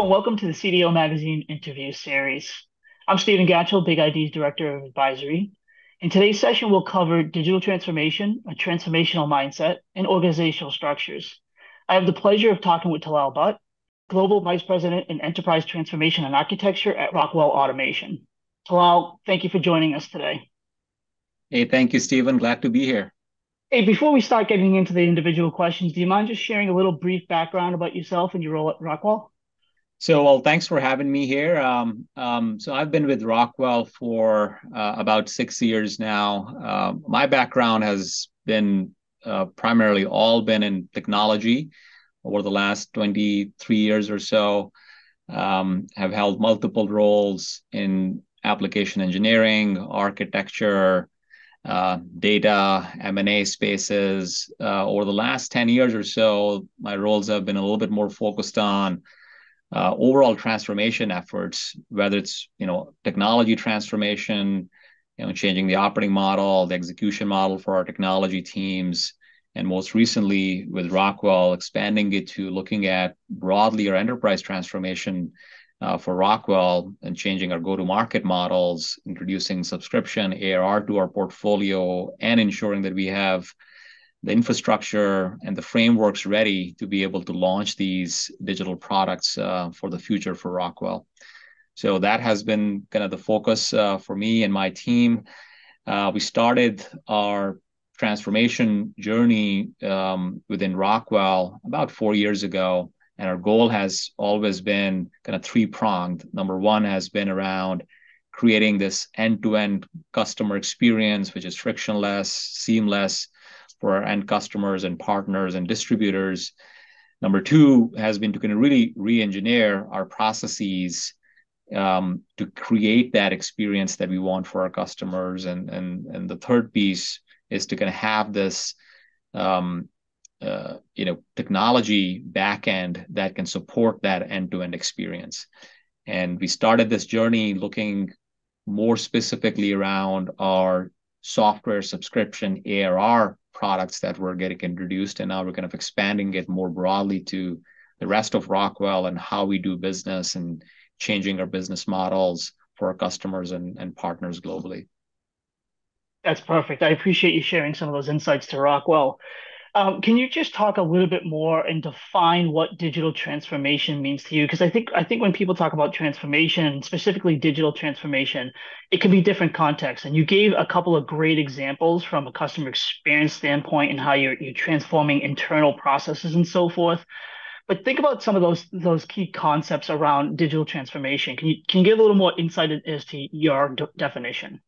Hello, and welcome to the CDO Magazine interview series. I'm Stephen Gatchell, BigID's Director of Advisory. In today's session, we'll cover digital transformation, a transformational mindset, and organizational structures. I have the pleasure of talking with Talal Butt, Global Vice President in Enterprise Transformation and Architecture at Rockwell Automation. Talal, thank you for joining us today. Hey, thank you, Stephen. Glad to be here. Hey, before we start getting into the individual questions, do you mind just sharing a little brief background about yourself and your role at Rockwell? So, well, thanks for having me here. Um, um, so I've been with Rockwell for uh, about six years now. Uh, my background has been uh, primarily all been in technology over the last 23 years or so. Um, have held multiple roles in application engineering, architecture, uh, data, M&A spaces. Uh, over the last 10 years or so, my roles have been a little bit more focused on uh, overall transformation efforts, whether it's you know technology transformation, you know changing the operating model, the execution model for our technology teams, and most recently with Rockwell expanding it to looking at broadly our enterprise transformation uh, for Rockwell and changing our go-to-market models, introducing subscription ARR to our portfolio, and ensuring that we have the infrastructure and the frameworks ready to be able to launch these digital products uh, for the future for Rockwell. So that has been kind of the focus uh, for me and my team. Uh, we started our transformation journey um, within Rockwell about four years ago, and our goal has always been kind of three pronged. Number one has been around creating this end to end customer experience, which is frictionless, seamless, for our end customers and partners and distributors. Number two has been to kind of really re-engineer our processes um, to create that experience that we want for our customers. And and and the third piece is to kind of have this um, uh, you know technology backend that can support that end-to-end experience. And we started this journey looking more specifically around our software subscription ARR products that were getting introduced, and now we're kind of expanding it more broadly to the rest of Rockwell and how we do business and changing our business models for our customers and, and partners globally. That's perfect. I appreciate you sharing some of those insights to Rockwell. Um, can you just talk a little bit more and define what digital transformation means to you? Because I think I think when people talk about transformation, specifically digital transformation, it can be different contexts. And you gave a couple of great examples from a customer experience standpoint and how you're you're transforming internal processes and so forth. But think about some of those those key concepts around digital transformation. Can you can you give a little more insight as to your de- definition?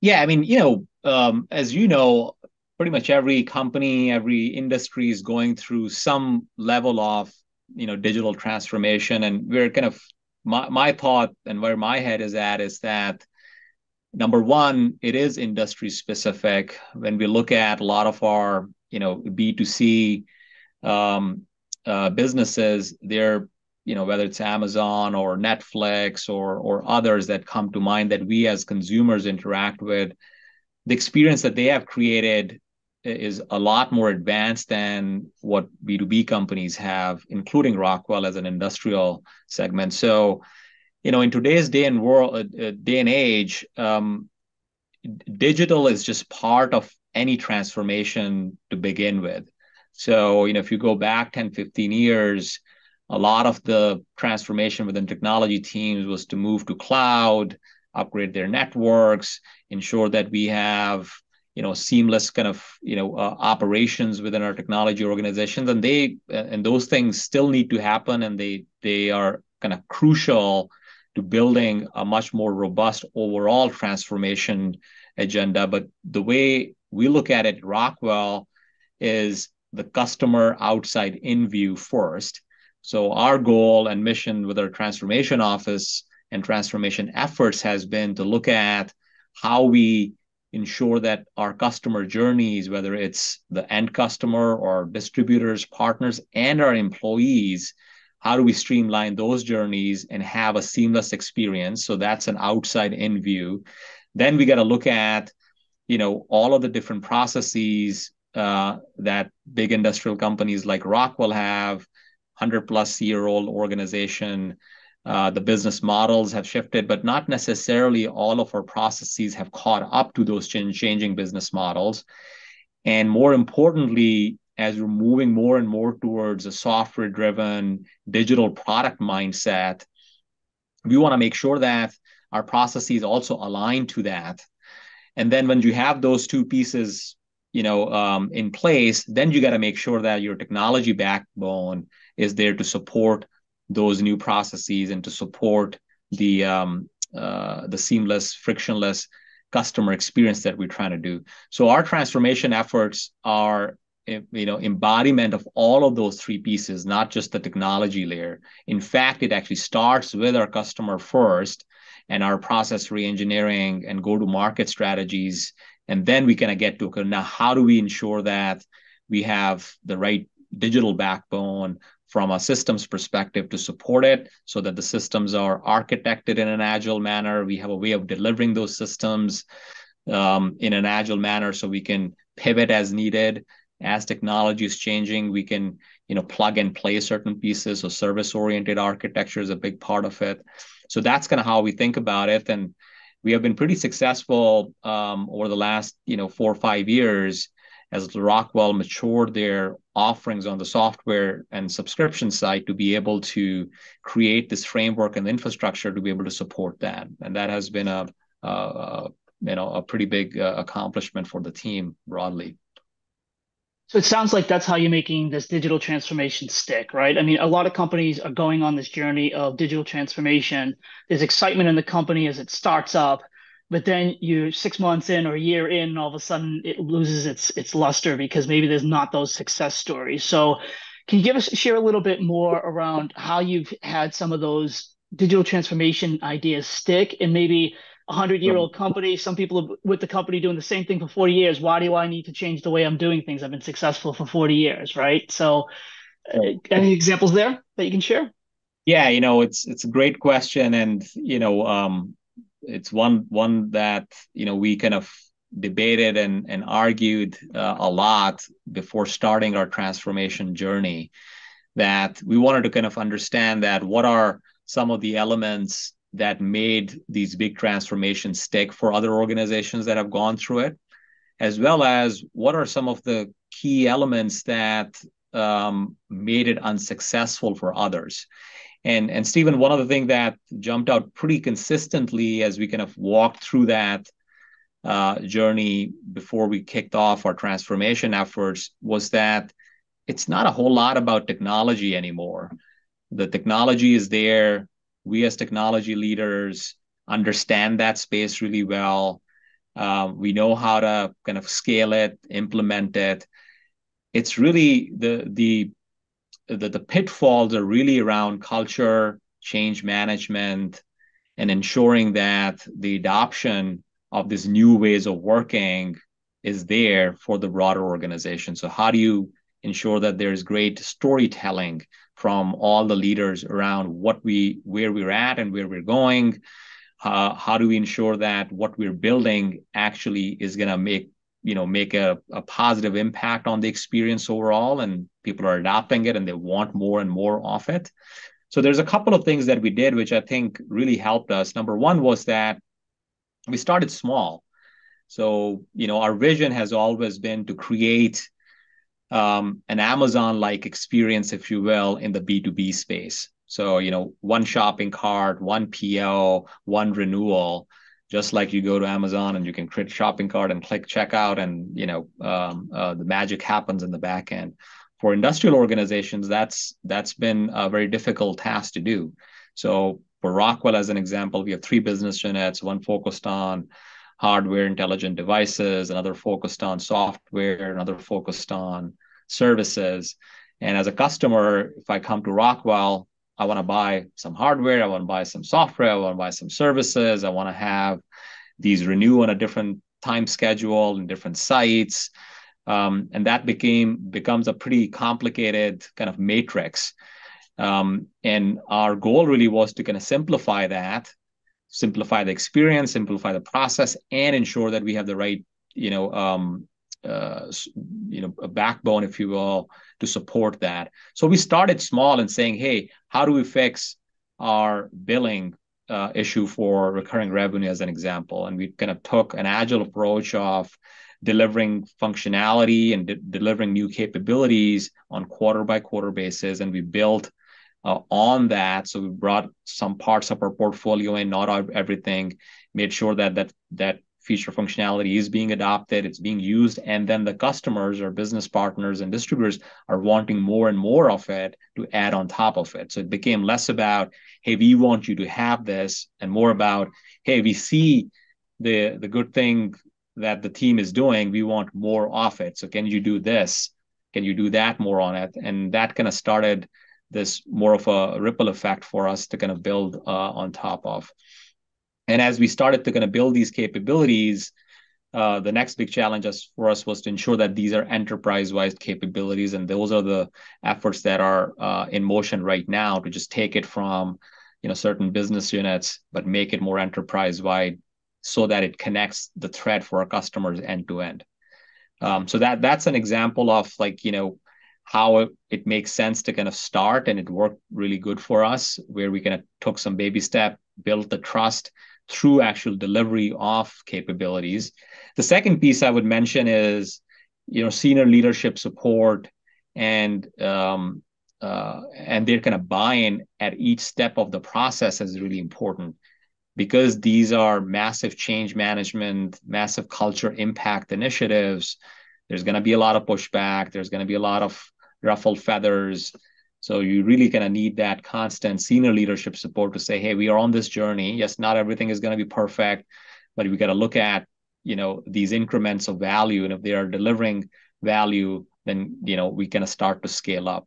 Yeah, I mean, you know, um, as you know, pretty much every company, every industry is going through some level of you know digital transformation, and we're kind of my my thought and where my head is at is that number one, it is industry specific. When we look at a lot of our you know B two C um, uh, businesses, they're you know whether it's Amazon or Netflix or or others that come to mind that we as consumers interact with the experience that they have created is a lot more advanced than what B2B companies have, including Rockwell as an industrial segment. So, you know, in today's day and world, uh, uh, day and age, um, digital is just part of any transformation to begin with. So, you know, if you go back 10, 15 years, a lot of the transformation within technology teams was to move to cloud, upgrade their networks, ensure that we have you know seamless kind of you know uh, operations within our technology organizations. And they and those things still need to happen. And they they are kind of crucial to building a much more robust overall transformation agenda. But the way we look at it rockwell is the customer outside in view first. So our goal and mission with our transformation office and transformation efforts has been to look at how we ensure that our customer journeys, whether it's the end customer or distributors, partners, and our employees, how do we streamline those journeys and have a seamless experience? So that's an outside in view. Then we got to look at, you know, all of the different processes uh, that big industrial companies like Rockwell have 100 plus year old organization. Uh, the business models have shifted, but not necessarily all of our processes have caught up to those ch- changing business models. And more importantly, as we're moving more and more towards a software driven digital product mindset, we want to make sure that our processes also align to that. And then when you have those two pieces, you know, um, in place, then you got to make sure that your technology backbone is there to support those new processes and to support the um, uh, the seamless, frictionless customer experience that we're trying to do. So our transformation efforts are you know embodiment of all of those three pieces not just the technology layer in fact it actually starts with our customer first and our process reengineering and go to market strategies and then we kind of get to okay, now how do we ensure that we have the right digital backbone from a systems perspective to support it so that the systems are architected in an agile manner. We have a way of delivering those systems um, in an agile manner so we can pivot as needed. As technology is changing, we can you know plug and play certain pieces. So service oriented architecture is a big part of it. So that's kind of how we think about it. And we have been pretty successful um, over the last you know four or five years as Rockwell matured their offerings on the software and subscription side to be able to create this framework and infrastructure to be able to support that. And that has been a, a you know a pretty big uh, accomplishment for the team broadly. So it sounds like that's how you're making this digital transformation stick, right? I mean, a lot of companies are going on this journey of digital transformation. There's excitement in the company as it starts up, but then you're six months in or a year in, and all of a sudden it loses its its luster because maybe there's not those success stories. So, can you give us share a little bit more around how you've had some of those digital transformation ideas stick, and maybe a hundred year old company, some people with the company doing the same thing for 40 years. Why do I need to change the way I'm doing things? I've been successful for 40 years, right? So, uh, any examples there that you can share? Yeah, you know, it's it's a great question, and you know, um, it's one one that you know we kind of debated and and argued uh, a lot before starting our transformation journey that we wanted to kind of understand that what are some of the elements that made these big transformations stick for other organizations that have gone through it as well as what are some of the key elements that um, made it unsuccessful for others and and Stephen, one other thing that jumped out pretty consistently as we kind of walked through that uh, journey before we kicked off our transformation efforts was that it's not a whole lot about technology anymore. The technology is there. We as technology leaders understand that space really well. Um, we know how to kind of scale it, implement it. It's really the the the, the pitfalls are really around culture, change management, and ensuring that the adoption of these new ways of working is there for the broader organization. So, how do you ensure that there's great storytelling from all the leaders around what we, where we're at, and where we're going? Uh, how do we ensure that what we're building actually is going to make you know make a, a positive impact on the experience overall and people are adopting it and they want more and more of it. So there's a couple of things that we did which i think really helped us. Number one was that we started small. So you know our vision has always been to create um, an amazon like experience if you will in the b2b space. So you know one shopping cart one po one renewal just like you go to Amazon and you can create shopping cart and click checkout, and you know um, uh, the magic happens in the back end. For industrial organizations, that's that's been a very difficult task to do. So for Rockwell, as an example, we have three business units: one focused on hardware, intelligent devices, another focused on software, another focused on services. And as a customer, if I come to Rockwell, I want to buy some hardware, I want to buy some software, I want to buy some services, I want to have these renew on a different time schedule in different sites. Um, and that became becomes a pretty complicated kind of matrix. Um, and our goal really was to kind of simplify that, simplify the experience, simplify the process, and ensure that we have the right, you know, um, uh, you know a backbone, if you will, to support that. So we started small and saying, hey, how do we fix our billing uh, issue for recurring revenue as an example? And we kind of took an agile approach of delivering functionality and de- delivering new capabilities on quarter by quarter basis, and we built uh, on that. So we brought some parts of our portfolio in, not everything, made sure that that that feature functionality is being adopted, it's being used, and then the customers or business partners and distributors are wanting more and more of it to add on top of it. So it became less about, hey, we want you to have this, and more about, hey, we see the the good thing that the team is doing, we want more of it. So can you do this? Can you do that more on it? And that kind of started this more of a ripple effect for us to kind of build uh, on top of. And as we started to kind of build these capabilities, uh, the next big challenge for us was to ensure that these are enterprise-wide capabilities, and those are the efforts that are uh, in motion right now to just take it from you know certain business units, but make it more enterprise-wide, so that it connects the thread for our customers end to end. Um, so that that's an example of like you know how it, it makes sense to kind of start, and it worked really good for us, where we kind of took some baby step, built the trust, through actual delivery of capabilities. The second piece I would mention is, you know, senior leadership support and um, uh, and their kind of buy-in at each step of the process is really important because these are massive change management, massive culture impact initiatives. There's going to be a lot of pushback. There's going to be a lot of ruffled feathers. So you really kind of need that constant senior leadership support to say, hey, we are on this journey. Yes, not everything is going to be perfect, but we got to look at, you know, these increments of value. And if they are delivering value, then, you know, we kind of start to scale up.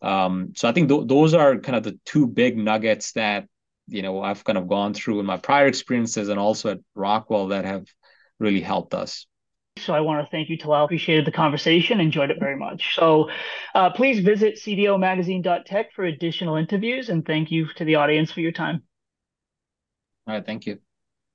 Um, so I think th- those are kind of the two big nuggets that, you know, I've kind of gone through in my prior experiences and also at Rockwell that have really helped us. So I want to thank you, Talal. Appreciated the conversation, enjoyed it very much. So uh, please visit cdomagazine.tech for additional interviews, and thank you to the audience for your time. All right, thank you.